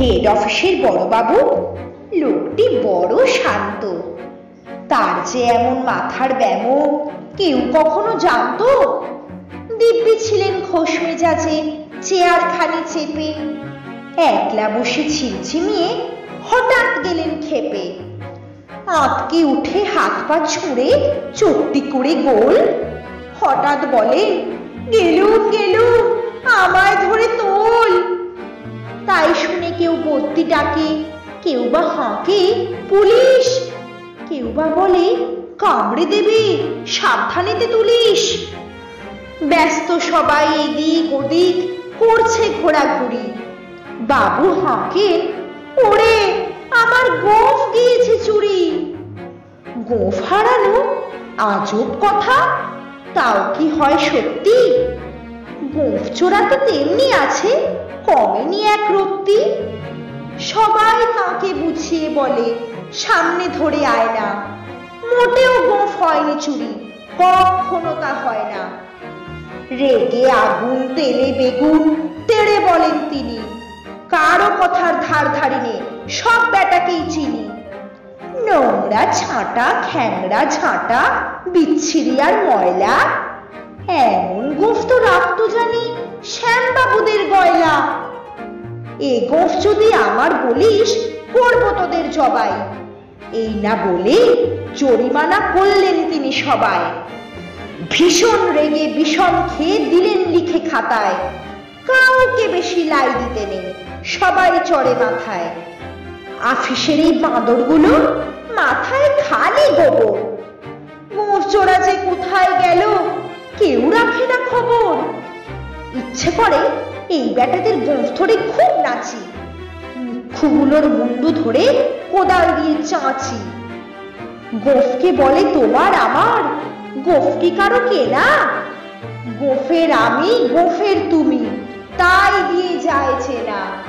Head অফিসের বড়বাবু লোকটি বড় শান্ত। তার যে এমন মাথার ব্যামো কেউ কখনো জানতো? দিব্যি ছিলেন খোশ মেজাজে চেয়ার খানি চেপে। একলা বসে ছিমছিমিয়ে হঠাৎ গেলেন খেপে আঁতকে উঠে হাত পা ছুঁড়ে চট্টি করে গোল। হঠাৎ বলেন গেলুম গেলুম। ডাকে, কেউ বা হাঁকে, পুলিশ। কেউ বা বলে, কামড়ে দেবে, সাবধানেতে তুলিস। ব্যস্ত সবাই এদিক ওদিক করছে ঘোরাঘুরি। বাবু হাঁকে, ওরে, আমার গোফ গিয়েছে চুরি। গোফ হারানো আজব কথা, তাও কি হয় সত্যি? গোফ চোরা তো তেমনি আছে, কমেনি এক রত্তি সবাই তাকে বুঝিয়ে বলে, সামনে ধরে আয় না। মোটেও গোফ হয়নি চুরি, কখনো তা হয় না। রেগে আগুন তেলে বেগুন, তেড়ে বলেন তিনি, কারও কথার ধার ধারিনে সব বেটাকেই চিনি। নোংরা ছাঁটা, খ্যাংরা ঝাঁটা, বিচ্ছিরি আর ময়লা, এমন গোফ তো রাখতো জানি এ গোফ যদি আমার বলিস, করব তোদের জবাই। এই না বলে জরিমানা করলেন তিনি সবাই। ভীষণ রেগে বিষম খেয়ে দিলেন লিখে খাতায়। কাউকে বেশি লাই দিতে নেই, সবাই চড়ে মাথায়। আফিসের এই বাঁদরগুলো মাথায় খালি গোবর। মুখ চোরা যে কোথায় গেল, কেউ রাখে না খবর। ইচ্ছে করে এই ব্যাটাদের গোঁফ ধরে খুব নাচি। মুখগুলোর মুন্ডু ধরে কোদাল দিয়ে চাঁচি। গোফকে বলে তোমার আমার গোফ কি কারও কেনা? গোফের আমি, গোফের তুমি, তাই দিয়ে যায় চেনা।